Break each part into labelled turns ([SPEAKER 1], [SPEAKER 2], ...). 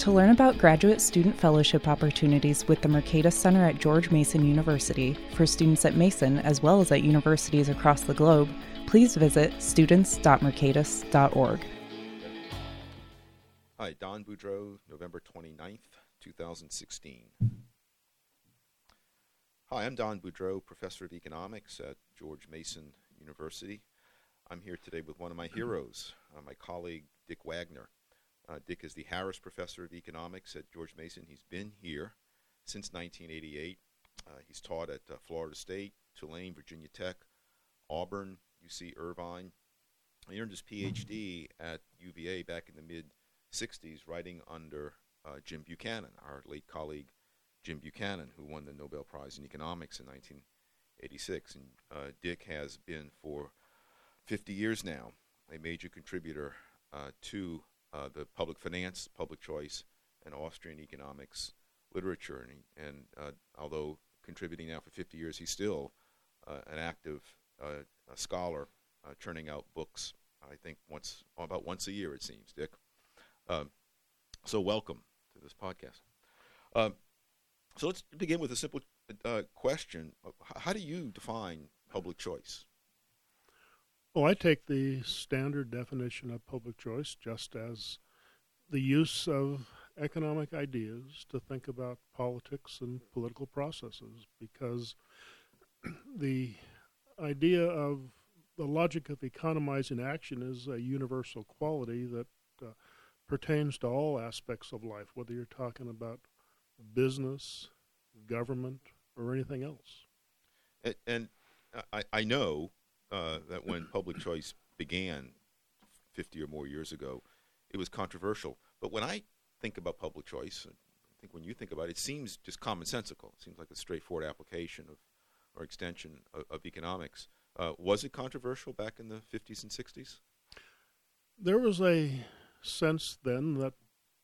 [SPEAKER 1] To learn about graduate student fellowship opportunities with the Mercatus Center at George Mason University for students at Mason as well as at universities across the globe, please visit students.mercatus.org.
[SPEAKER 2] Hi, Don Boudreaux, November 29th, 2016. Hi, I'm Don Boudreaux, Professor of Economics at George Mason University. I'm here today with one of my heroes, uh, my colleague Dick Wagner. Uh, Dick is the Harris Professor of Economics at George Mason. He's been here since 1988. Uh, he's taught at uh, Florida State, Tulane, Virginia Tech, Auburn, UC Irvine. He earned his PhD at UVA back in the mid 60s, writing under uh, Jim Buchanan, our late colleague Jim Buchanan, who won the Nobel Prize in Economics in 1986. And uh, Dick has been for 50 years now a major contributor uh, to uh, the public finance, public choice, and Austrian economics literature. And, and uh, although contributing now for 50 years, he's still uh, an active uh, scholar, uh, churning out books. I think once about once a year, it seems. Dick, um, so welcome to this podcast. Um, so let's begin with a simple uh, question: How do you define public choice?
[SPEAKER 3] Well, I take the standard definition of public choice just as the use of economic ideas to think about politics and political processes because the idea of the logic of economizing action is a universal quality that uh, pertains to all aspects of life, whether you're talking about business, government, or anything else.
[SPEAKER 2] And, and I, I know uh, that when public choice began 50 or more years ago, it was controversial. But when I think about public choice, I think when you think about it, it seems just commonsensical. It seems like a straightforward application of or extension of, of economics. Uh, was it controversial back in the 50s and 60s?
[SPEAKER 3] There was a sense then that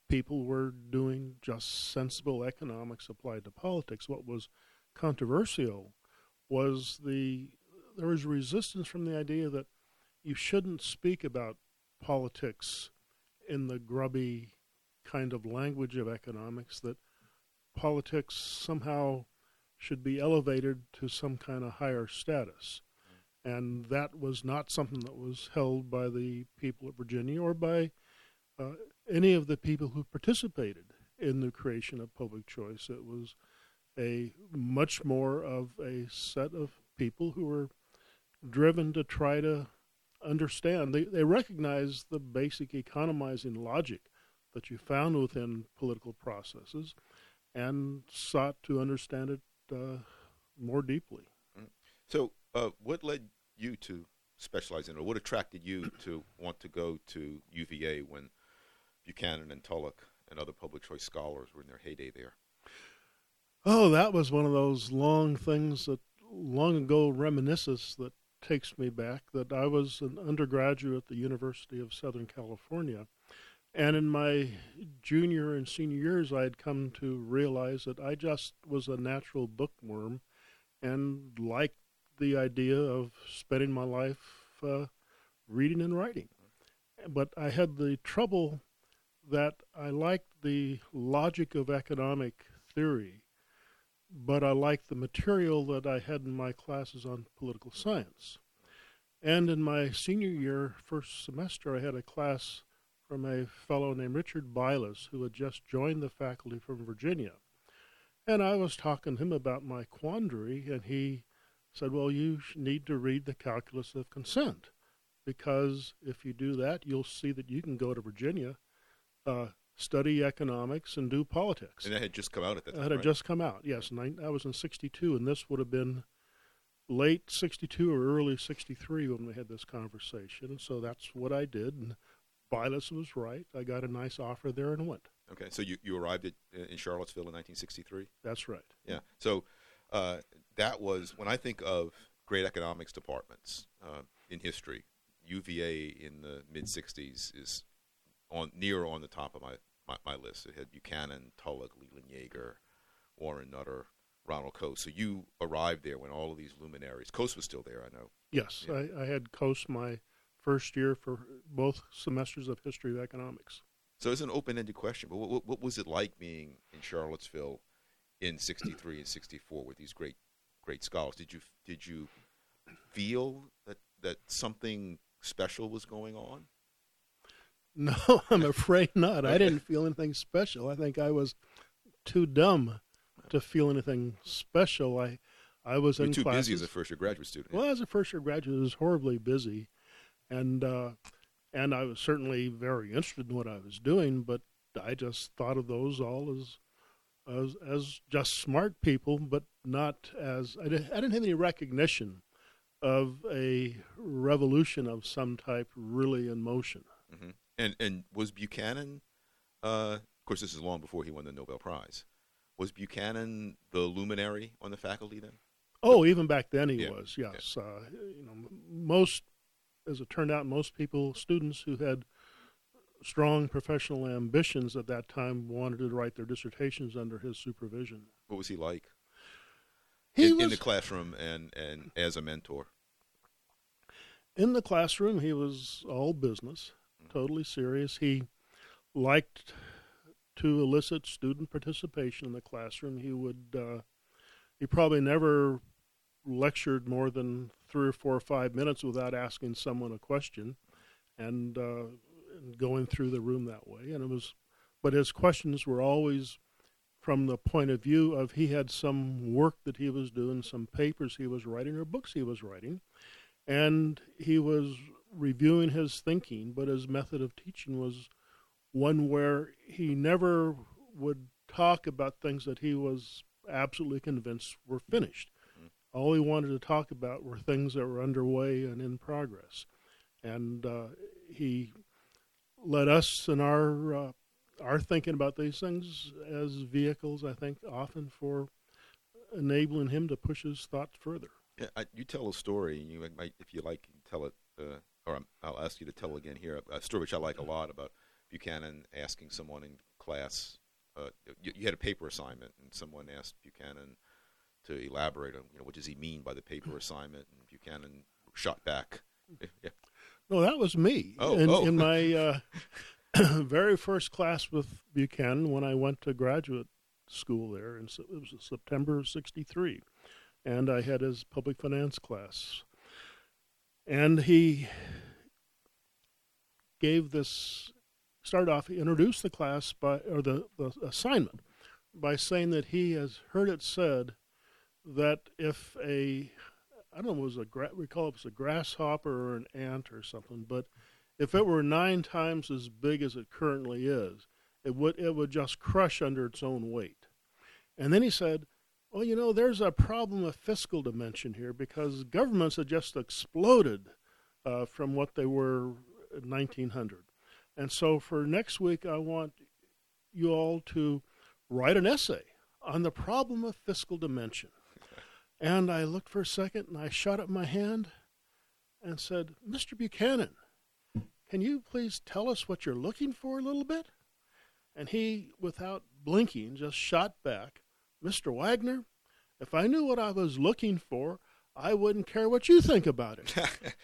[SPEAKER 3] people were doing just sensible economics applied to politics. What was controversial was the there was resistance from the idea that you shouldn't speak about politics in the grubby kind of language of economics that politics somehow should be elevated to some kind of higher status. And that was not something that was held by the people of Virginia or by uh, any of the people who participated in the creation of public choice. It was a much more of a set of people who were driven to try to understand. They, they recognize the basic economizing logic that you found within political processes and sought to understand it uh, more deeply.
[SPEAKER 2] Mm. So, uh, what led you to specialize in it? What attracted you to want to go to UVA when Buchanan and Tullock and other public choice scholars were in their heyday there?
[SPEAKER 3] Oh, that was one of those long things that long ago reminiscences that takes me back that I was an undergraduate at the University of Southern California. And in my junior and senior years, I had come to realize that I just was a natural bookworm and liked the idea of spending my life uh, reading and writing. But I had the trouble that I liked the logic of economic theory but I liked the material that I had in my classes on political science. And in my senior year, first semester, I had a class from a fellow named Richard Bilas, who had just joined the faculty from Virginia. And I was talking to him about my quandary, and he said, Well, you need to read the Calculus of Consent, because if you do that, you'll see that you can go to Virginia, uh, study economics and do politics.
[SPEAKER 2] And that had just come out at that time.
[SPEAKER 3] That
[SPEAKER 2] had
[SPEAKER 3] right? just come out. Yes, and I, was in '62, and this would have been late '62 or early '63 when we had this conversation. So that's what I did, and Bilas was right. I got a nice offer there and went.
[SPEAKER 2] Okay, so you, you arrived at, in Charlottesville in 1963.
[SPEAKER 3] That's right.
[SPEAKER 2] Yeah. So uh, that was when I think of great economics departments uh, in history. UVA in the mid '60s is on near on the top of my, my, my list. It had Buchanan, Tullock, Leland Yeager, Warren Nutter, Ronald Coase. So you arrived there when all of these luminaries. Coase was still there, I know.
[SPEAKER 3] Yes,
[SPEAKER 2] Yeah.
[SPEAKER 3] I, I had Coase my first year for both semesters of history of economics.
[SPEAKER 2] So it's an open-ended question, but what, what, what was it like being in Charlottesville in '63 and '64 with these great, great scholars? Did you did you feel that that something special was going on?
[SPEAKER 3] No, I'm afraid not. I didn't feel anything special. I think I was too dumb to feel anything special. I, I was
[SPEAKER 2] You were
[SPEAKER 3] in
[SPEAKER 2] too
[SPEAKER 3] classes.
[SPEAKER 2] busy as a first-year graduate student.
[SPEAKER 3] Well, as a first year graduate, I was horribly busy, and uh, and I was certainly very interested in what I was doing. But I just thought of those all as as as just smart people, but not as I didn't, I didn't have any recognition of a revolution of some type really in motion.
[SPEAKER 2] hmm And and was Buchanan? Uh, of course, this is long before he won the Nobel Prize. Was Buchanan the luminary on the faculty then?
[SPEAKER 3] Oh, even back then he
[SPEAKER 2] Yeah,
[SPEAKER 3] was. Yes, uh, you know, most, as it turned out, most people, students who had strong professional ambitions at that time, wanted to write their dissertations under his supervision.
[SPEAKER 2] What was he like
[SPEAKER 3] He
[SPEAKER 2] in,
[SPEAKER 3] was
[SPEAKER 2] in the classroom and and as a mentor?
[SPEAKER 3] in the classroom. He was all business, totally serious. He liked to elicit student participation in the classroom. He would. Uh, he probably never lectured more than three or four or five minutes without asking someone a question, and, uh, and going through the room that way. And it was, but his questions were always from the point of view of he had some work that he was doing, some papers he was writing, or books he was writing, and he was reviewing his thinking. But his method of teaching was one where he never would talk about things that he was absolutely convinced were finished. All he wanted to talk about were things that were underway and in progress. And uh, he led us in our uh, our thinking about these things as vehicles, I think, often for enabling him to push his thoughts further.
[SPEAKER 2] Yeah, I, you tell a story, and you might, if you like, tell it, uh, or I'm, I'll ask you to tell again here. A story which I like a lot about Buchanan asking someone in class. Uh, you, you had a paper assignment, and someone asked Buchanan to elaborate on, you know, what does he mean by the paper assignment, and Buchanan shot back. Yeah.
[SPEAKER 3] No, that was me.
[SPEAKER 2] Oh,
[SPEAKER 3] in,
[SPEAKER 2] oh.
[SPEAKER 3] in my uh, very first class with Buchanan when I went to graduate school there, and so it was September of '63, and I had his public finance class, and he gave this started off he introduced the class by or the, the assignment by saying that he has heard it said that if a I don't know, was a gra- recall it was a grasshopper or an ant or something, but if it were nine times as big as it currently is, it would it would just crush under its own weight. And then he said, "Well, you know, there's a problem of fiscal dimension here because governments have just exploded uh, from what they were in 1900, and so for next week, I want you all to write an essay on the problem of fiscal dimension." And I looked for a second and I shot up my hand and said, Mr. Buchanan, can you please tell us what you're looking for a little bit? And he, without blinking, just shot back, Mr. Wagner, if I knew what I was looking for, I wouldn't care what you think about it.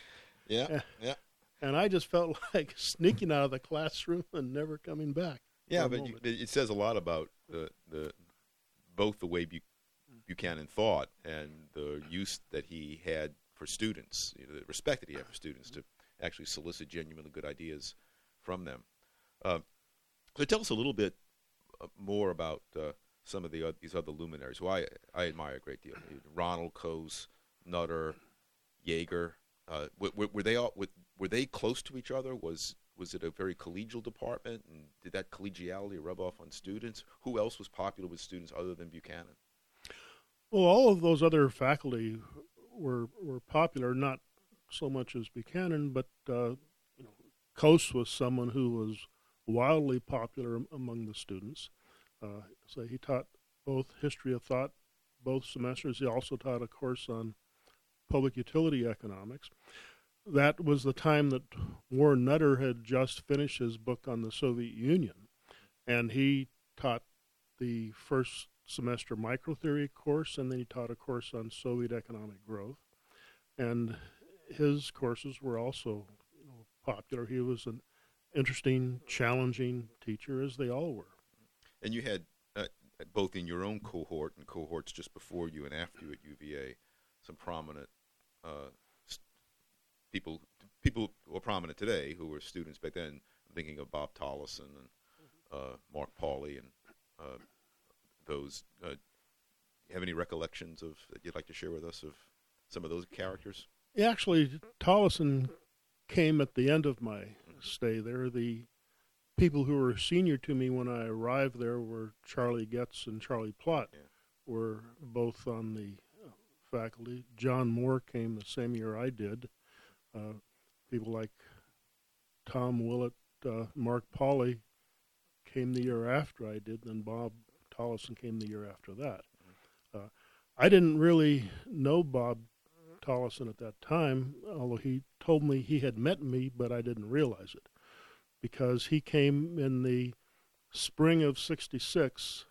[SPEAKER 2] yeah, yeah,
[SPEAKER 3] and I just felt like sneaking out of the classroom and never coming back.
[SPEAKER 2] yeah. But you, it says a lot about the the both the way Bu- Buchanan thought and the use that he had for students, you know, the respect that he had for students to actually solicit genuinely good ideas from them. Uh, so tell us a little bit uh, more about uh, some of the oth- these other luminaries who I I admire a great deal. Ronald Coase, Nutter, Yeager. Uh, were, were they all were, were they close to each other? Was was it a very collegial department, and did that collegiality rub off on students? Who else was popular with students other than Buchanan?
[SPEAKER 3] Well, all of those other faculty were were popular, not so much as Buchanan, but uh, you know, Coase was someone who was wildly popular among the students. Uh, so he taught both history of thought, both semesters. He also taught a course on public utility economics. That was the time that Warren Nutter had just finished his book on the Soviet Union, and he taught the first semester microtheory course, and then he taught a course on Soviet economic growth. And his courses were also you know, popular. He was an interesting, challenging teacher, as they all were.
[SPEAKER 2] And you had uh, both in your own cohort and cohorts just before you and after you at UVA some prominent uh, people people who are prominent today who were students back then. I'm thinking of Bob Tollison and uh, Mark Pauly and uh, those. Uh, have any recollections of that you'd like to share with us of some of those characters?
[SPEAKER 3] Yeah, actually, Tollison came at the end of my mm-hmm. stay there. The people who were senior to me when I arrived there were Charlie Goetz and Charlie Plott, yeah. were both on the uh, faculty. John Moore came the same year I did. Uh, people like Tom Willett, uh, Mark Pauly came the year after I did, then Bob Tollison came the year after that. Mm-hmm. Uh, I didn't really know Bob Tollison at that time, although he told me he had met me, but I didn't realize it because he came in the spring of 66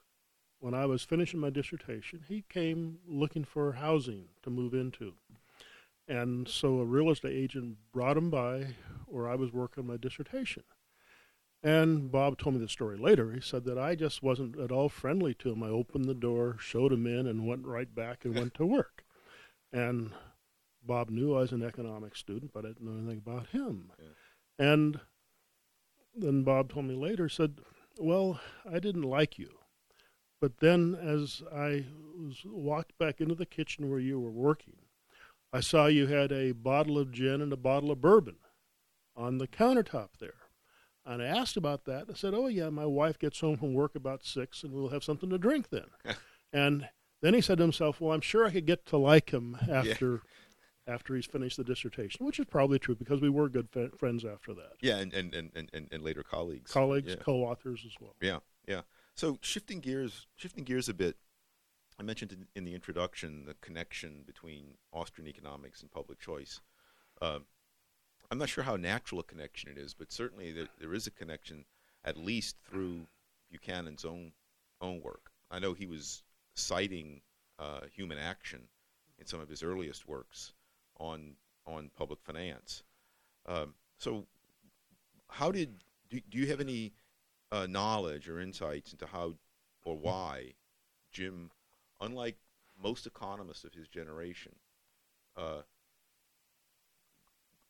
[SPEAKER 3] when I was finishing my dissertation. He came looking for housing to move into. And so a real estate agent brought him by where I was working my dissertation. And Bob told me the story later. He said that I just wasn't at all friendly to him. I opened the door, showed him in, and went right back and went to work. And Bob knew I was an economics student, but I didn't know anything about him. Yeah. And then Bob told me later, said, Well, I didn't like you. But then as I was walked back into the kitchen where you were working, I saw you had a bottle of gin and a bottle of bourbon on the countertop there. And I asked about that. I said, Oh, yeah, my wife gets home from work about six and we'll have something to drink then. and then he said to himself, Well, I'm sure I could get to like him after after he's finished the dissertation, which is probably true because we were good f- friends after that.
[SPEAKER 2] Yeah, and, and, and, and, and later colleagues.
[SPEAKER 3] Colleagues,
[SPEAKER 2] yeah.
[SPEAKER 3] co-authors as well.
[SPEAKER 2] Yeah, yeah. So shifting gears, shifting gears a bit. I mentioned in, in the introduction the connection between Austrian economics and public choice. Uh, I'm not sure how natural a connection it is, but certainly there, there is a connection, at least through Buchanan's own own work. I know he was citing uh, human action in some of his earliest works, on on public finance. Um, so, how did do, do you have any uh, knowledge or insights into how or why Jim, unlike most economists of his generation, uh,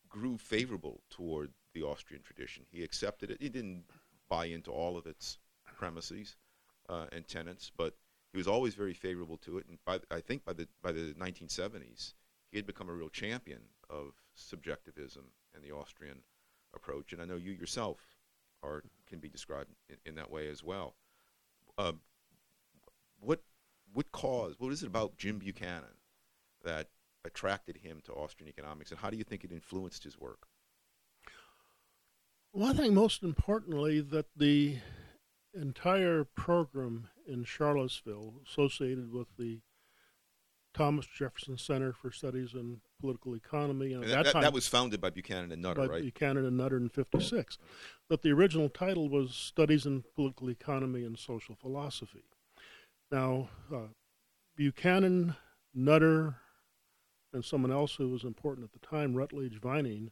[SPEAKER 2] grew favorable toward the Austrian tradition? He accepted it. He didn't buy into all of its premises uh, and tenets, but he was always very favorable to it. And by, I think by the by the 1970s, he had become a real champion of subjectivism and the Austrian approach. And I know you yourself are can be described in, in that way as well. Uh, what what caused? What is it about Jim Buchanan that attracted him to Austrian economics, and how do you think it influenced his work?
[SPEAKER 3] Well, I think most importantly that the entire program in Charlottesville associated with the Thomas Jefferson Center for Studies in Political Economy.
[SPEAKER 2] And, that, that, time, that, was founded by Buchanan and Nutter,
[SPEAKER 3] by
[SPEAKER 2] right?
[SPEAKER 3] Buchanan and Nutter in '56. But the original title was Studies in Political Economy and Social Philosophy. Now, uh, Buchanan, Nutter, and someone else who was important at the time, Rutledge Vining,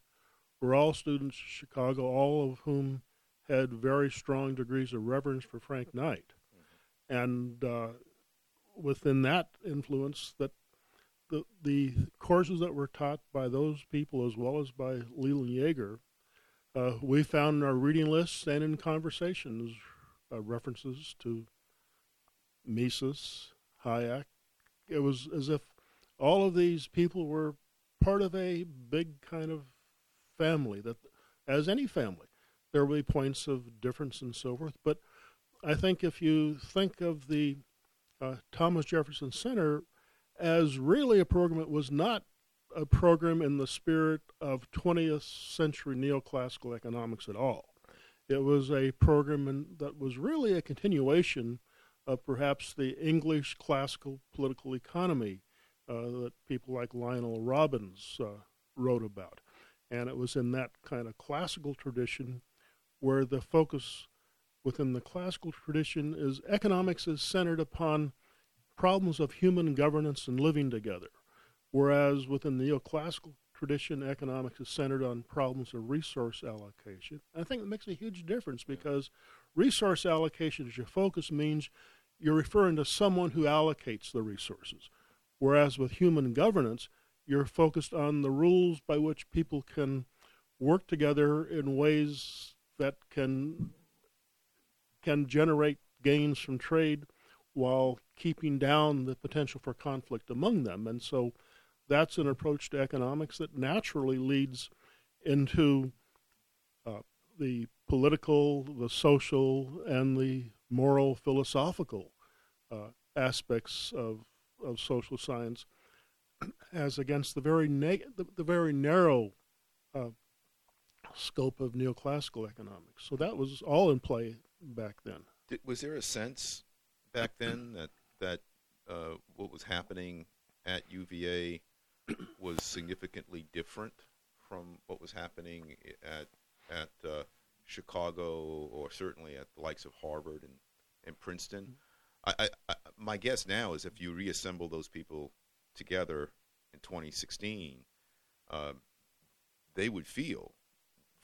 [SPEAKER 3] were all students of Chicago, all of whom had very strong degrees of reverence for Frank Knight. Mm-hmm. And uh, within that influence that the the courses that were taught by those people as well as by Leland Yeager, uh, we found in our reading lists and in conversations uh, references to Mises, Hayek. It was as if all of these people were part of a big kind of family that, as any family, there will be points of difference and so forth. But I think if you think of the uh, Thomas Jefferson Center as really a program that was not a program in the spirit of 20th century neoclassical economics at all. It was a program in, that was really a continuation of perhaps the English classical political economy uh, that people like Lionel Robbins uh, wrote about. And it was in that kind of classical tradition where the focus within the classical tradition is economics is centered upon problems of human governance and living together, whereas within the neoclassical tradition, economics is centered on problems of resource allocation. I think it makes a huge difference because resource allocation as your focus means you're referring to someone who allocates the resources. Whereas with human governance, you're focused on the rules by which people can work together in ways that can can generate gains from trade while keeping down the potential for conflict among them. And so that's an approach to economics that naturally leads into uh, the political, the social, and the moral, philosophical uh, aspects of of social science as against the very the, the very narrow uh, scope of neoclassical economics. So that was all in play back then.
[SPEAKER 2] Did, was there a sense back then that that uh, what was happening at UVA was significantly different from what was happening at at uh, Chicago or certainly at the likes of Harvard and, and Princeton? Mm-hmm. I, I, my guess now is if you reassemble those people together in 2016, uh, they would feel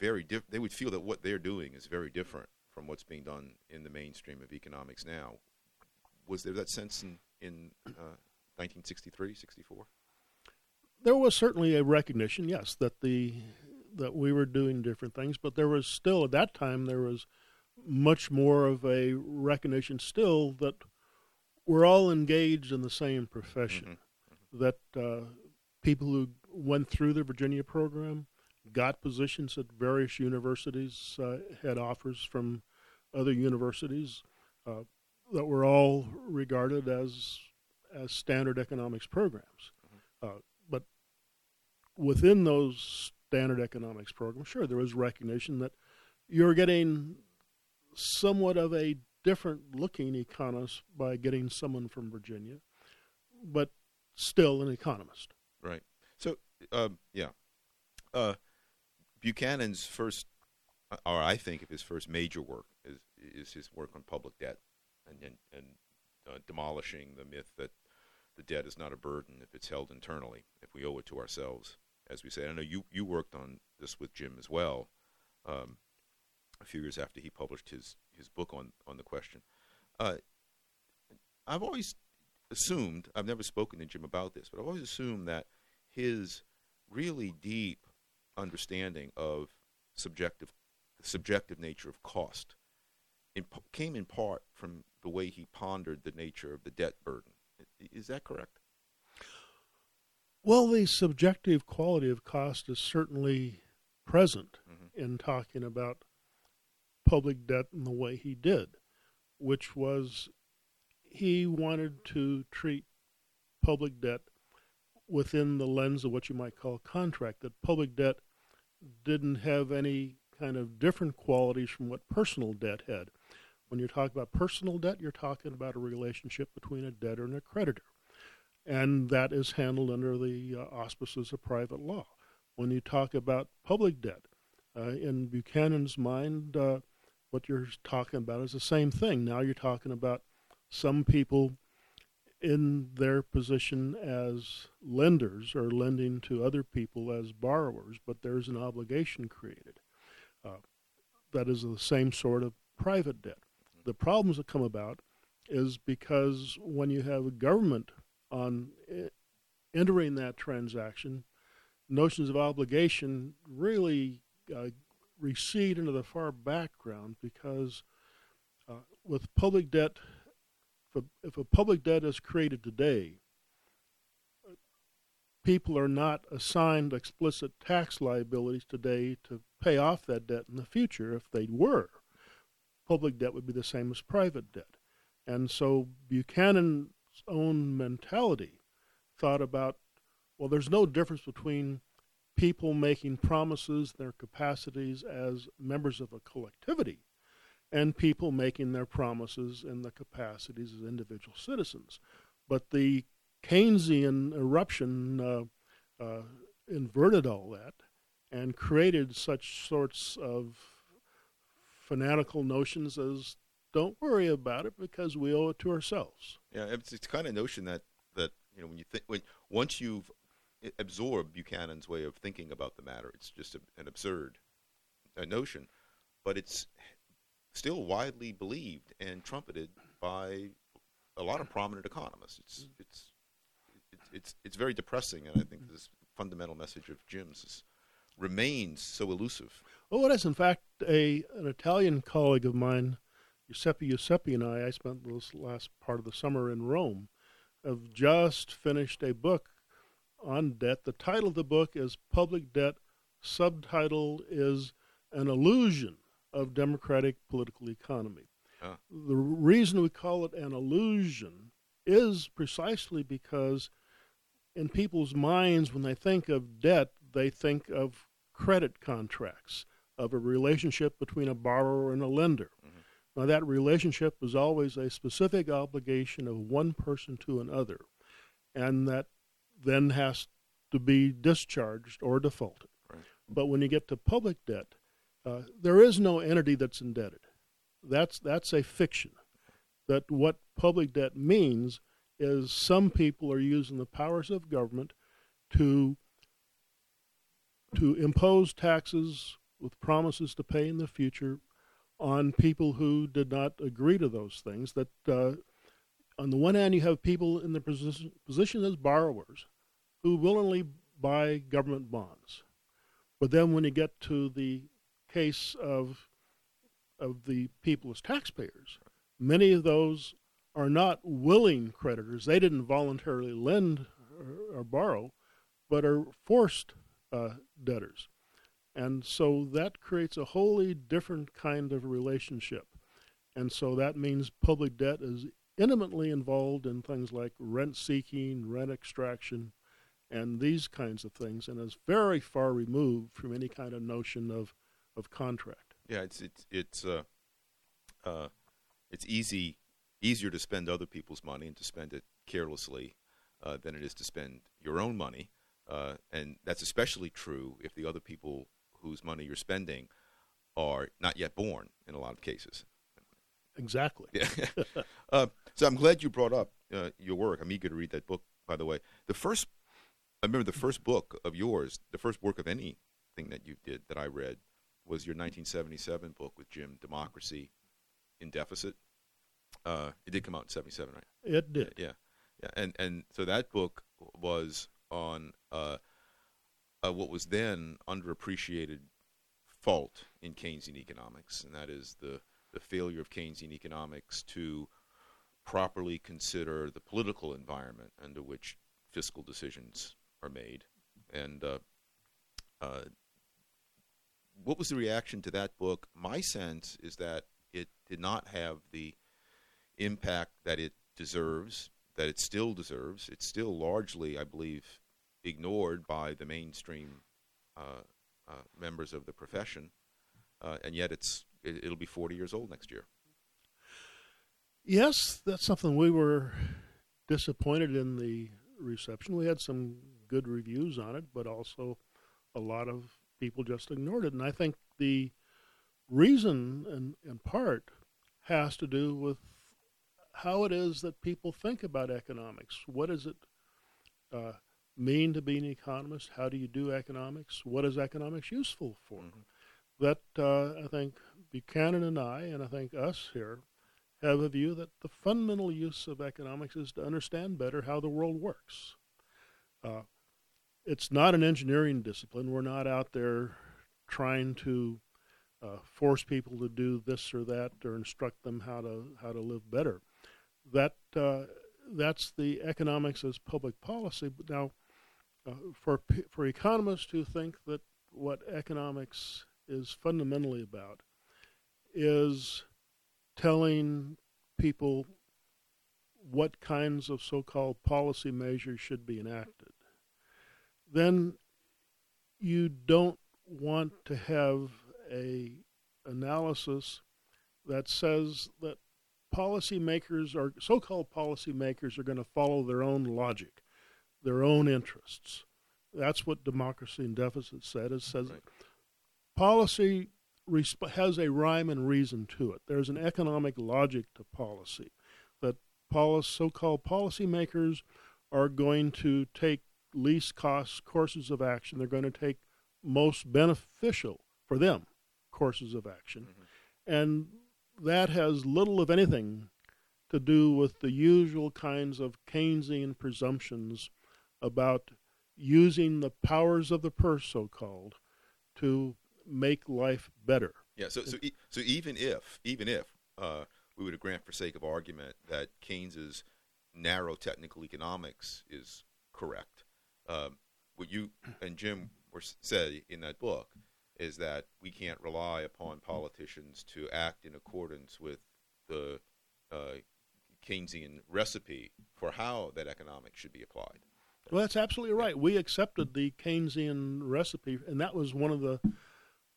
[SPEAKER 2] very diff- They would feel that what they're doing is very different from what's being done in the mainstream of economics now. Was there that sense in in uh, 1963, 64?
[SPEAKER 3] There was certainly a recognition, yes, that the that we were doing different things, but there was still at that time there was much more of a recognition still that we're all engaged in the same profession. Mm-hmm. That uh, people who went through the Virginia program got positions at various universities, uh, had offers from other universities uh, that were all regarded as as standard economics programs. Mm-hmm. Uh, but within those standard economics programs, sure, there was recognition that you're getting somewhat of a different looking economist by getting someone from Virginia, but still an economist.
[SPEAKER 2] Right. So, uh, yeah. Uh, Buchanan's first, or I think of his first major work, is, is his work on public debt and, and, and uh, demolishing the myth that the debt is not a burden if it's held internally, if we owe it to ourselves, as we say. I know you, you worked on this with Jim as well. Um, a few years after he published his, his book on, on the question. Uh, I've always assumed, I've never spoken to Jim about this, but I've always assumed that his really deep understanding of subjective, the subjective nature of cost in, came in part from the way he pondered the nature of the debt burden. Is that correct?
[SPEAKER 3] Well, the subjective quality of cost is certainly present mm-hmm. in talking about public debt in the way he did, which was he wanted to treat public debt within the lens of what you might call contract, that public debt didn't have any kind of different qualities from what personal debt had. When you talk about personal debt, you're talking about a relationship between a debtor and a creditor. And that is handled under the uh, auspices of private law. When you talk about public debt, uh, in Buchanan's mind, uh, what you're talking about is the same thing. Now you're talking about some people in their position as lenders or lending to other people as borrowers, but there's an obligation created. Uh, that is the same sort of private debt. The problems that come about is because when you have a government on eh, entering that transaction, notions of obligation really uh, recede into the far background because uh, with public debt, a, if a public debt is created today, people are not assigned explicit tax liabilities today to pay off that debt in the future. If they were, public debt would be the same as private debt. And so Buchanan's own mentality thought about well, there's no difference between people making promises, their capacities as members of a collectivity, and people making their promises in the capacities as individual citizens. But the Keynesian eruption uh, uh, inverted all that and created such sorts of fanatical notions as don't worry about it because we owe it to ourselves.
[SPEAKER 2] Yeah, it's it's kind of notion that that you know when you think when once you've absorbed Buchanan's way of thinking about the matter, it's just a, an absurd uh, notion, but it's still widely believed and trumpeted by a lot of prominent economists. It's mm. it's it's it's, it's very depressing, and I think mm. this fundamental message of Jim's is, remains so elusive.
[SPEAKER 3] Oh, it is. In fact, a an Italian colleague of mine, Giuseppe Eusepi, and I, I spent this last part of the summer in Rome, have just finished a book on debt. The title of the book is Public Debt. Subtitle is An Illusion of Democratic Political Economy.
[SPEAKER 2] Huh.
[SPEAKER 3] The reason we call it an illusion is precisely because in people's minds, when they think of debt, they think of credit contracts, of a relationship between a borrower and a lender.
[SPEAKER 2] Mm-hmm.
[SPEAKER 3] Now, that relationship is always a specific obligation of one person to another, and that then has to be discharged or defaulted.
[SPEAKER 2] Right.
[SPEAKER 3] But when you get to public debt, uh, there is no entity that's indebted. That's that's a fiction. That what public debt means is some people are using the powers of government to to impose taxes with promises to pay in the future on people who did not agree to those things. That uh, on the one hand, you have people in the position, position as borrowers who willingly buy government bonds, but then when you get to the case of of the people as taxpayers, many of those are not willing creditors. They didn't voluntarily lend or, or borrow, but are forced uh, debtors. And so that creates a wholly different kind of relationship. And so that means public debt is intimately involved in things like rent seeking, rent extraction, and these kinds of things, and is very far removed from any kind of notion of, of contract.
[SPEAKER 2] Yeah, it's it's it's uh, uh, it's easy easier to spend other people's money and to spend it carelessly uh, than it is to spend your own money, uh, and that's especially true if the other people whose money you're spending are not yet born in a lot of cases.
[SPEAKER 3] Exactly.
[SPEAKER 2] Yeah. uh, so I'm glad you brought up uh, your work. I'm eager to read that book. By the way, the first I remember the first book of yours, the first work of anything that you did that I read was your 1977 book with Jim, Democracy in Deficit. Uh, it did come out in '77, right?
[SPEAKER 3] It did.
[SPEAKER 2] Yeah, yeah, and and so that book was on uh, uh, what was then underappreciated fault in Keynesian economics, and that is the the failure of Keynesian economics to properly consider the political environment under which fiscal decisions are made, and uh, uh, what was the reaction to that book? My sense is that it did not have the impact that it deserves, that it still deserves. It's still largely, I believe, ignored by the mainstream uh, uh, members of the profession, uh, and yet it's it, it'll be 40 years old next year.
[SPEAKER 3] Yes, that's something we were disappointed in the reception. We had some good reviews on it, but also a lot of people just ignored it. And I think the reason, in, in part, has to do with how it is that people think about economics. What does it uh, mean to be an economist? How do you do economics? What is economics useful for?
[SPEAKER 2] Mhm.
[SPEAKER 3] That uh, I think Buchanan and I, and I think us here, have a view that the fundamental use of economics is to understand better how the world works. Uh, it's not an engineering discipline. We're not out there trying to uh, force people to do this or that or instruct them how to how to live better. That uh, that's the economics as public policy. But now, uh, for for economists who think that what economics is fundamentally about is telling people what kinds of so-called policy measures should be enacted, then you don't want to have a analysis that says that policymakers or so-called policymakers are going to follow their own logic, their own interests. That's what democracy and deficit said. It says
[SPEAKER 2] Right.
[SPEAKER 3] policy resp- has a rhyme and reason to it. There's an economic logic to policy that policy, so-called policymakers are going to take least cost courses of action. They're going to take most beneficial for them courses of action. And that has little, if anything, to do with the usual kinds of Keynesian presumptions about using the powers of the purse, so called, to make life better.
[SPEAKER 2] Yeah. So so e- so even if even if uh, we were to grant, for sake of argument, that Keynes's narrow technical economics is correct, um, what you and Jim were s- say in that book is that we can't rely upon politicians to act in accordance with the uh, Keynesian recipe for how that economics should be applied.
[SPEAKER 3] Well, that's absolutely right. We accepted the Keynesian recipe, and that was one of the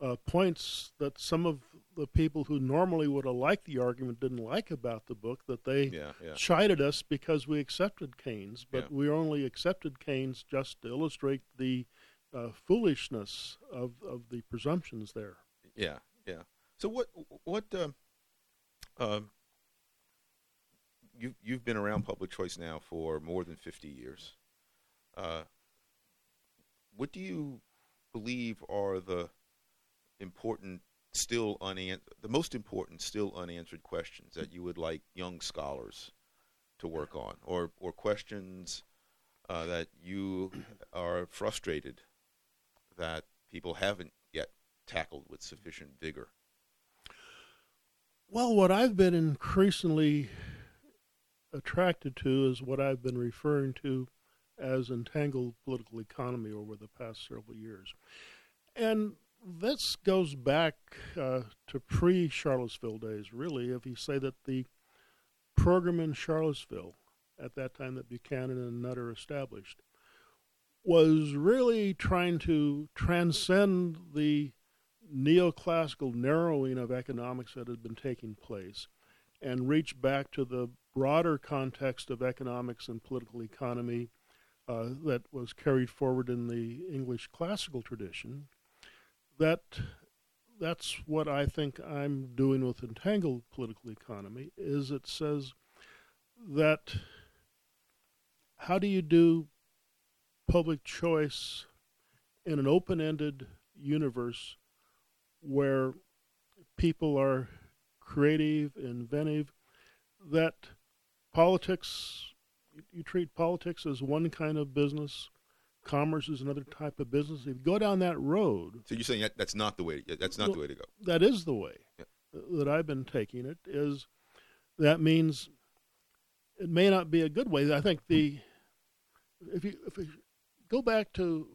[SPEAKER 3] uh, points that some of the people who normally would have liked the argument didn't like about the book. That they
[SPEAKER 2] Yeah. Yeah.
[SPEAKER 3] chided us because we accepted Keynes, but
[SPEAKER 2] Yeah.
[SPEAKER 3] we only accepted Keynes just to illustrate the uh, foolishness of, of the presumptions there.
[SPEAKER 2] Yeah, yeah. So what what um, um, you you've been around public choice now for more than fifty years. Uh, what do you believe are the important, still unanswered, the most important, still unanswered questions that you would like young scholars to work on, or or questions uh, that you are frustrated that people haven't yet tackled with sufficient vigor?
[SPEAKER 3] Well, what I've been increasingly attracted to is what I've been referring to as entangled political economy over the past several years. And this goes back uh, to pre Charlottesville days, really. If you say that the program in Charlottesville, at that time that Buchanan and Nutter established, was really trying to transcend the neoclassical narrowing of economics that had been taking place and reach back to the broader context of economics and political economy uh, that was carried forward in the English classical tradition. That that's what I think I'm doing with entangled political economy is it says that how do you do public choice in an open-ended universe where people are creative, inventive, that politics, you, treat politics as one kind of business, commerce is another type of business. If you go down that road,
[SPEAKER 2] So you're saying that that's not the way. That's not the way to go.
[SPEAKER 3] that is the way
[SPEAKER 2] Yeah.
[SPEAKER 3] that I've been taking it. Is that means it may not be a good way. I think the if you if you go back to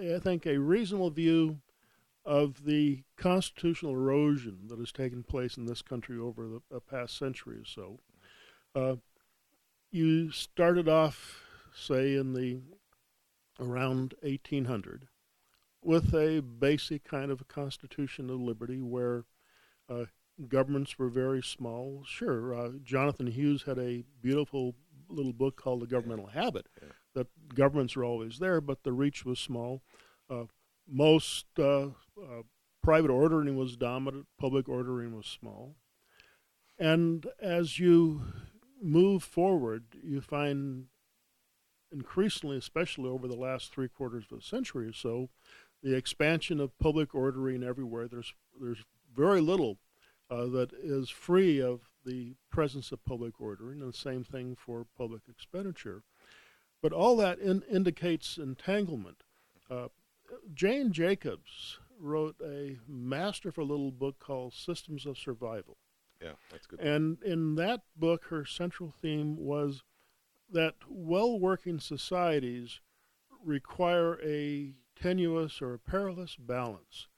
[SPEAKER 3] I think a reasonable view of the constitutional erosion that has taken place in this country over the, the past century or so. Uh, you started off, say, in the around 1800 with a basic kind of a constitution of liberty where uh, governments were very small. Sure, uh, Jonathan Hughes had a beautiful little book called The Governmental Habit,
[SPEAKER 2] Yeah.
[SPEAKER 3] that governments are always there, but the reach was small. Uh, most uh, uh, private ordering was dominant, public ordering was small. And as you move forward, you find increasingly, especially over the last three quarters of a century or so, the expansion of public ordering everywhere. There's there's very little uh, that is free of the presence of public ordering, and the same thing for public expenditure. But all that in, indicates entanglement. Uh, Jane Jacobs wrote a masterful little book called Systems of Survival.
[SPEAKER 2] Yeah, that's good.
[SPEAKER 3] And in that book, her central theme was that well working societies require a tenuous or a perilous balance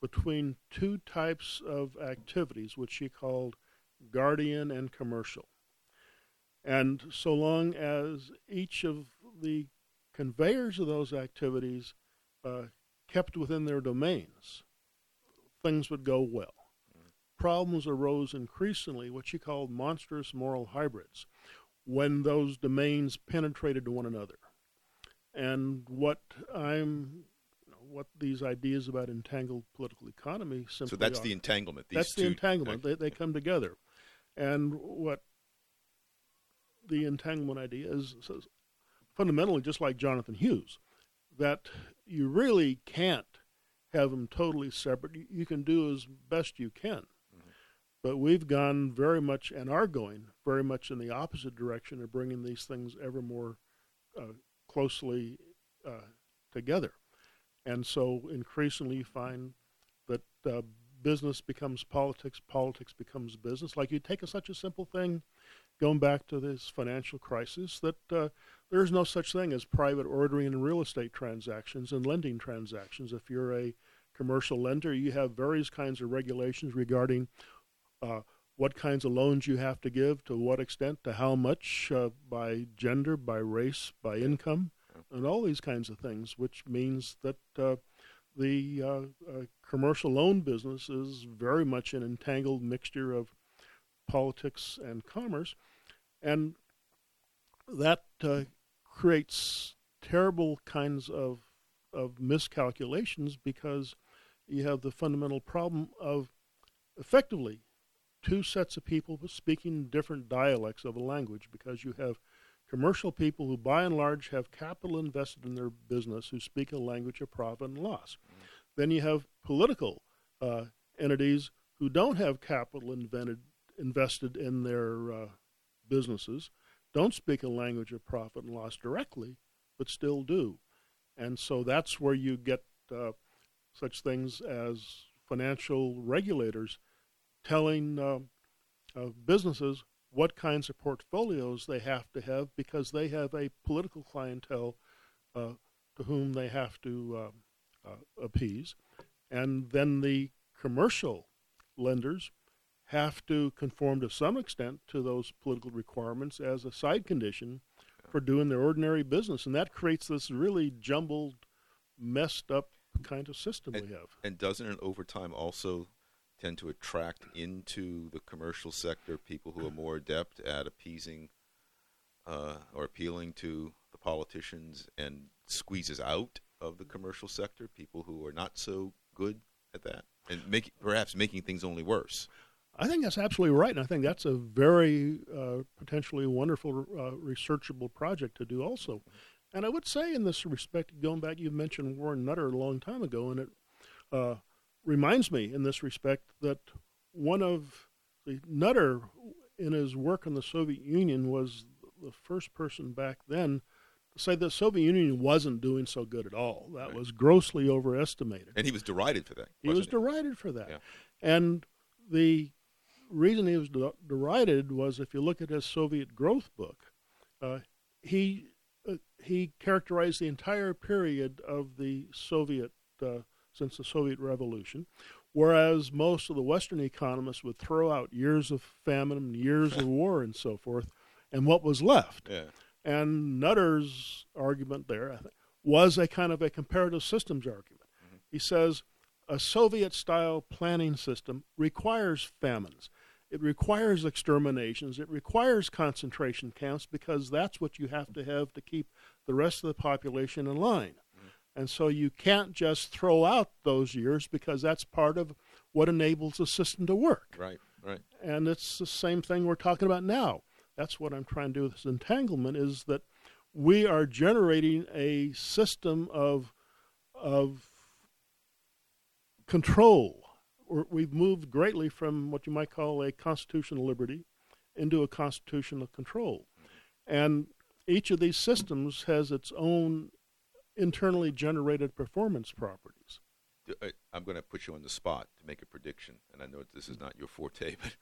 [SPEAKER 3] between two types of activities, which she called guardian and commercial. And so long as each of the conveyors of those activities uh, kept within their domains, things would go well. problems arose increasingly, what she called monstrous moral hybrids, when those domains penetrated to one another. And what I'm what these ideas about entangled political economy simply
[SPEAKER 2] So that's
[SPEAKER 3] are.
[SPEAKER 2] the entanglement. These
[SPEAKER 3] That's
[SPEAKER 2] two,
[SPEAKER 3] the entanglement. They, they come together. And what the entanglement idea is, is fundamentally just like Jonathan Hughes, that you really can't have them totally separate. You, you can do as best you can. But we've gone very much and are going very much in the opposite direction of bringing these things ever more uh, closely uh, together. And so increasingly you find that uh, business becomes politics, politics becomes business. Like you take a, such a simple thing, going back to this financial crisis, that uh, there's no such thing as private ordering in real estate transactions and lending transactions. If you're a commercial lender, you have various kinds of regulations regarding uh, what kinds of loans you have to give, to what extent, to how much, uh, by gender, by race, by income, and all these kinds of things, which means that uh, the uh, uh, commercial loan business is very much an entangled mixture of politics and commerce, and that uh, creates terrible kinds of of miscalculations because you have the fundamental problem of effectively two sets of people speaking different dialects of a language because you have commercial people who by and large have capital invested in their business who speak a language of profit and loss. Then you have political uh, entities who don't have capital invented, invested in their uh, businesses, don't speak a language of profit and loss directly, but still do. And so that's where you get uh, such things as financial regulators telling uh, uh, businesses what kinds of portfolios they have to have because they have a political clientele uh, to whom they have to uh, uh, appease. And then the commercial lenders have to conform to some extent to those political requirements as a side condition for doing their ordinary business. And that creates this really jumbled, messed up kind of system
[SPEAKER 2] And-
[SPEAKER 3] we have.
[SPEAKER 2] And doesn't it over time also tend to attract into the commercial sector people who are more adept at appeasing uh, or appealing to the politicians and squeezes out of the commercial sector people who are not so good at that and make, perhaps making things only worse?
[SPEAKER 3] I think that's absolutely right, and I think that's a very uh, potentially wonderful uh, researchable project to do also. And I would say, in this respect, going back, you mentioned Warren Nutter a long time ago, and it uh, reminds me, in this respect, that one of the Nutter, in his work on the Soviet Union, was the first person back then to say the Soviet Union wasn't doing so good at all. That
[SPEAKER 2] Right.
[SPEAKER 3] was grossly overestimated.
[SPEAKER 2] And he was derided for that.
[SPEAKER 3] He was
[SPEAKER 2] wasn't
[SPEAKER 3] derided for that.
[SPEAKER 2] Yeah.
[SPEAKER 3] And the reason he was de- derided was if you look at his Soviet growth book, uh, he uh, he characterized the entire period of the Soviet uh, since the Soviet Revolution, whereas most of the Western economists would throw out years of famine, and years of war, and so forth, and what was left.
[SPEAKER 2] Yeah.
[SPEAKER 3] And Nutter's argument there I think, was a kind of a comparative systems argument. Mm-hmm. He says a Soviet style planning system requires famines. It requires exterminations. It requires concentration camps because that's what you have to have to keep the rest of the population in line. And so you can't just throw out those years because that's part of what enables the system to work.
[SPEAKER 2] Right, right.
[SPEAKER 3] And it's the same thing we're talking about now. That's what I'm trying to do with this entanglement is that we are generating a system of of control. We've moved greatly from what you might call a constitutional liberty into a constitutional control. And each of these systems has its own internally generated performance properties.
[SPEAKER 2] I, am going to put you on the spot to make a prediction, and I know this is not your forte, but,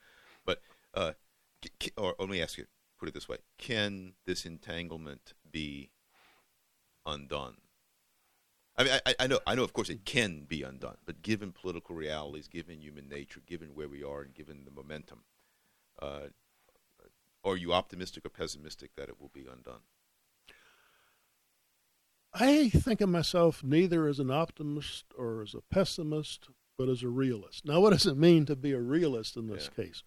[SPEAKER 2] but uh, or, or let me ask you, put it this way: Can this entanglement be undone? I mean, I, I know, I know, of course, it can be undone, but given political realities, given human nature, given where we are, and given the momentum, uh, are you optimistic or pessimistic that it will be undone?
[SPEAKER 3] I think of myself neither as an optimist or as a pessimist, but as a realist. Now, what does it mean to be a realist in this
[SPEAKER 2] Yeah.
[SPEAKER 3] case?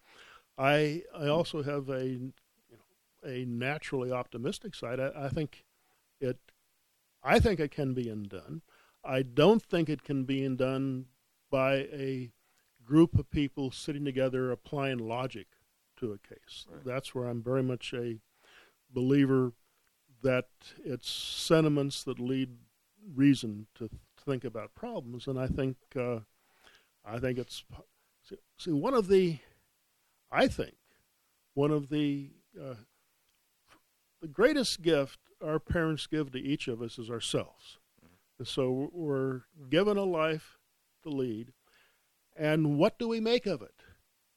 [SPEAKER 3] I I also have a you know, a naturally optimistic side. I, I think it I think it can be undone. I don't think it can be undone by a group of people sitting together applying logic to a case.
[SPEAKER 2] Right.
[SPEAKER 3] That's where I'm very much a believer that it's sentiments that lead reason to think about problems, and I think uh, I think it's see, one of the I think one of the uh, the greatest gift our parents give to each of us is ourselves. And so we're given a life to lead, and what do we make of it?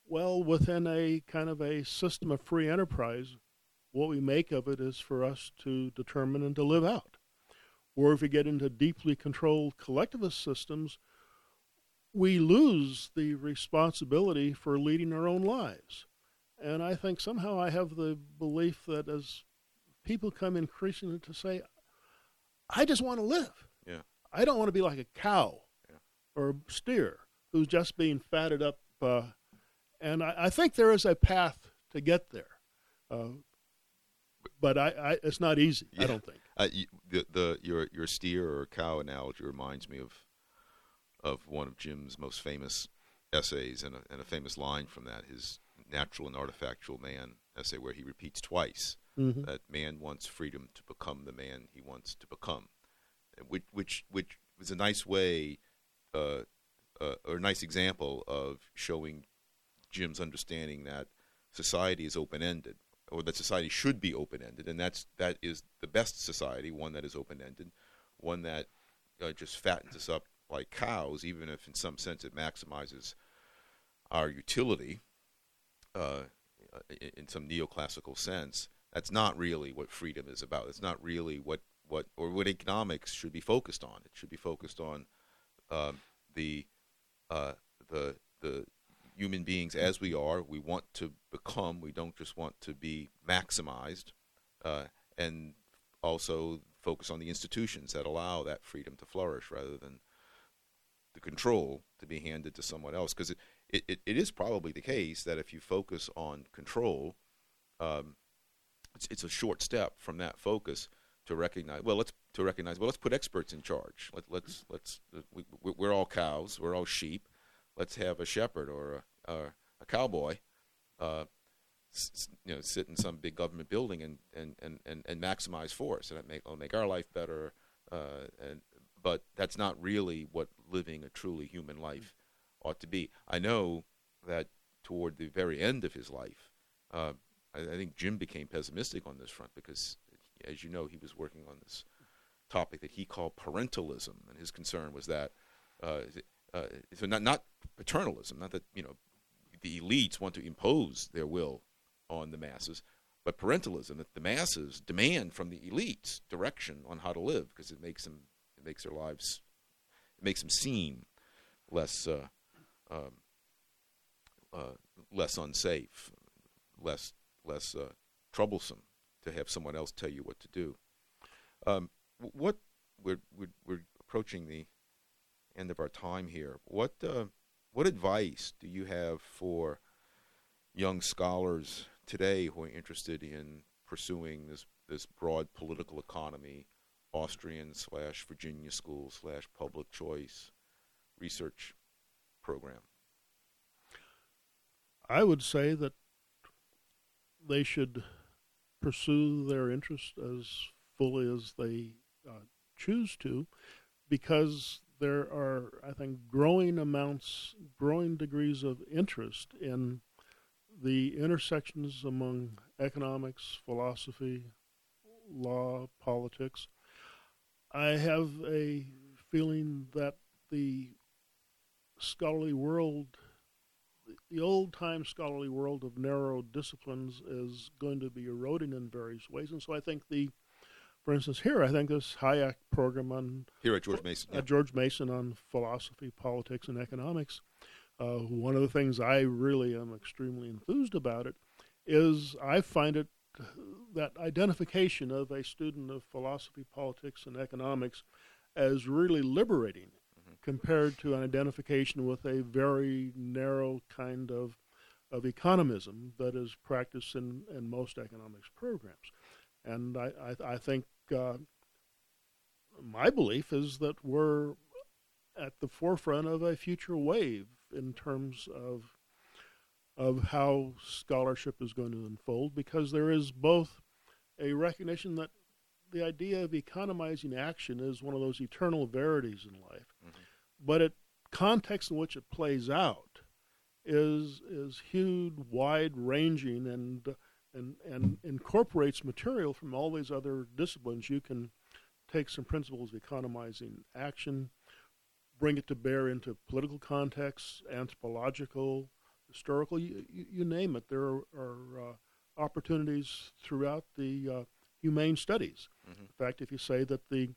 [SPEAKER 3] Well, within a kind of a system of free enterprise, what we make of it is for us to determine and to live out. Or if we get into deeply controlled collectivist systems, we lose the responsibility for leading our own lives. And I think somehow I have the belief that as people come increasingly to say, I just want to live.
[SPEAKER 2] Yeah.
[SPEAKER 3] I don't want to be like a cow
[SPEAKER 2] Yeah.
[SPEAKER 3] or a steer who's just being fatted up. Uh, and I, I think there is a path to get there. Uh, but I, I, it's not easy, I don't think.
[SPEAKER 2] Uh, you, the the your your steer or cow analogy reminds me of of one of Jim's most famous essays and a, and a famous line from that his natural and artifactual man essay where he repeats twice
[SPEAKER 3] hmm
[SPEAKER 2] that man wants freedom to become the man he wants to become, which which which was a nice way, uh, uh, or a nice example of showing Jim's understanding that society is open ended, or that society should be open ended, and that's that is the best society, one that is open ended, one that uh, just fattens us up like cows, even if in some sense it maximizes our utility. Uh, in- in some neoclassical sense, that's not really what freedom is about. It's not really what, what or what economics should be focused on. It should be focused on um, the uh, the the human beings as we are. We want to become. We don't just want to be maximized, uh, and also focus on the institutions that allow that freedom to flourish rather than the control to be handed to someone else. Because it, it, it, is probably the case that if you focus on control, um, it's, it's a short step from that focus to recognize. Well, let's to recognize. Well, let's put experts in charge. Let, let's let's we- we're all cows. We're all sheep. Let's have a shepherd or a a, a cowboy. Uh, s- s- you know, sit in some big government building and, and, and, and, and maximize force, and it make, it'll make our life better. Uh, and but that's not really what living a truly human life ought to be. I know that toward the very end of his life, uh, I, I think Jim became pessimistic on this front because, as you know, he was working on this topic that he called parentalism, and his concern was that uh, uh, so not not paternalism, not that you know the elites want to impose their will on the masses, but parentalism that the masses demand from the elites direction on how to live because it makes them it makes their lives it makes them seem less uh, um, uh, less unsafe, less less uh, troublesome to have someone else tell you what to do. Um, what we're, we're we're approaching the end of our time here. What uh, what advice do you have for young scholars today who are interested in pursuing this this broad political economy, Austrian slash Virginia school slash public choice research program?
[SPEAKER 3] I would say that they should pursue their interest as fully as they uh, choose to, because there are, I think, growing amounts, growing degrees of interest in the intersections among economics, philosophy, law, politics. I have a feeling that the scholarly world the old time scholarly world of narrow disciplines is going to be eroding in various ways. And so I think the, for instance, here, I think this Hayek program on
[SPEAKER 2] Here at George Mason.
[SPEAKER 3] uh, George Mason on philosophy, politics, and economics. Uh, one of the things I really am extremely enthused about it is I find it that identification of a student of philosophy, politics, and economics as really liberating compared to an identification with a very narrow kind of of economism that is practiced in, in most economics programs. And I, I, I think uh, my belief is that we're at the forefront of a future wave in terms of of how scholarship is going to unfold because there is both a recognition that the idea of economizing action is one of those eternal verities in life, mm-hmm. but it context in which it plays out is is huge, wide ranging, and and and incorporates material from all these other disciplines. You can take some principles of economizing action, bring it to bear into political contexts, anthropological, historical, you, you, name it. There are, are uh, opportunities throughout the uh, humane studies. Mm-hmm. In fact, if you say that the,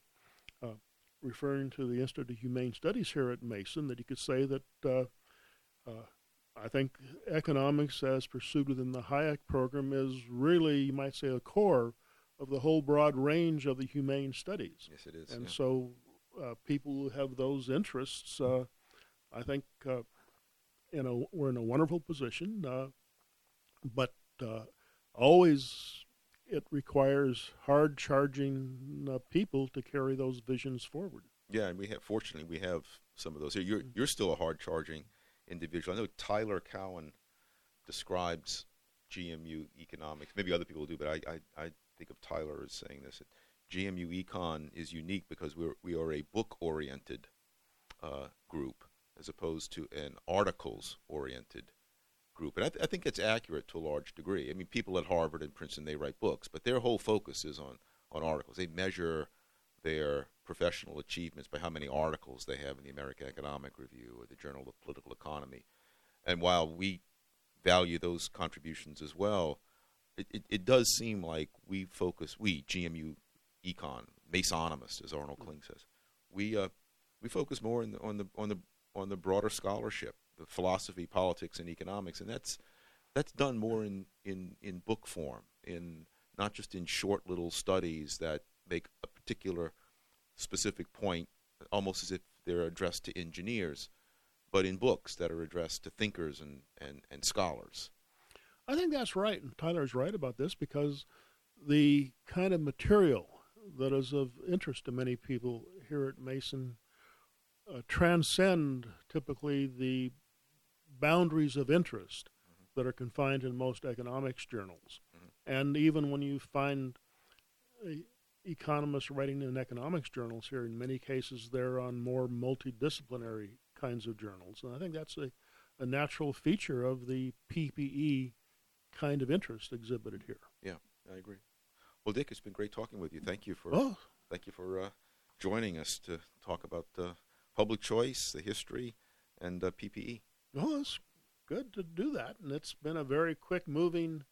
[SPEAKER 3] uh, referring to the Institute of Humane Studies here at Mason, that you could say that uh, uh, I think economics, as pursued within the Hayek program, is really, you might say, a core of the whole broad range of the humane studies.
[SPEAKER 2] Yes, it is.
[SPEAKER 3] And
[SPEAKER 2] yeah.
[SPEAKER 3] so, uh, people who have those interests, uh, I think, uh, you know, we're in a wonderful position. Uh, but uh, always, it requires hard charging uh, people to carry those visions forward.
[SPEAKER 2] Yeah, and we have fortunately we have some of those here. You're you're still a hard charging individual. I know Tyler Cowen describes GMU economics. Maybe other people do, but I, I, I think of Tyler as saying this. GMU Econ is unique because we're, we are a book oriented uh, group as opposed to an articles oriented group. And I, th- I, think it's accurate to a large degree. I mean, people at Harvard and Princeton, they write books, but their whole focus is on, on articles. They measure their professional achievements by how many articles they have in the American Economic Review or the Journal of Political Economy. And while we value those contributions as well, it, it, it does seem like we focus, we, GMU Econ, Masonomist, as Arnold Kling says, we, uh, we focus more the, on, the, on, the, on the broader scholarship, the philosophy, politics, and economics, and that's, that's done more in, in, in book form, in not just in short little studies that make a particular specific point, almost as if they're addressed to engineers, but in books that are addressed to thinkers and, and, and scholars.
[SPEAKER 3] I think that's right, and Tyler's right about this because the kind of material that is of interest to many people here at Mason uh, transcend typically the boundaries of interest mm-hmm. that are confined in most economics journals. Mm-hmm. And even when you find economists writing in economics journals here, in many cases, they're on more multidisciplinary kinds of journals. And I think that's a, a natural feature of the PPE kind of interest exhibited here.
[SPEAKER 2] Yeah, I agree. Well, Dick, it's been great talking with you. Thank you for
[SPEAKER 3] oh.
[SPEAKER 2] thank you for uh, joining us to talk about uh, public choice, the history, and uh, PPE.
[SPEAKER 3] Oh, it's good to do that, and it's been a very quick moving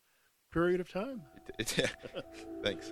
[SPEAKER 3] period of time.
[SPEAKER 2] It, it, thanks.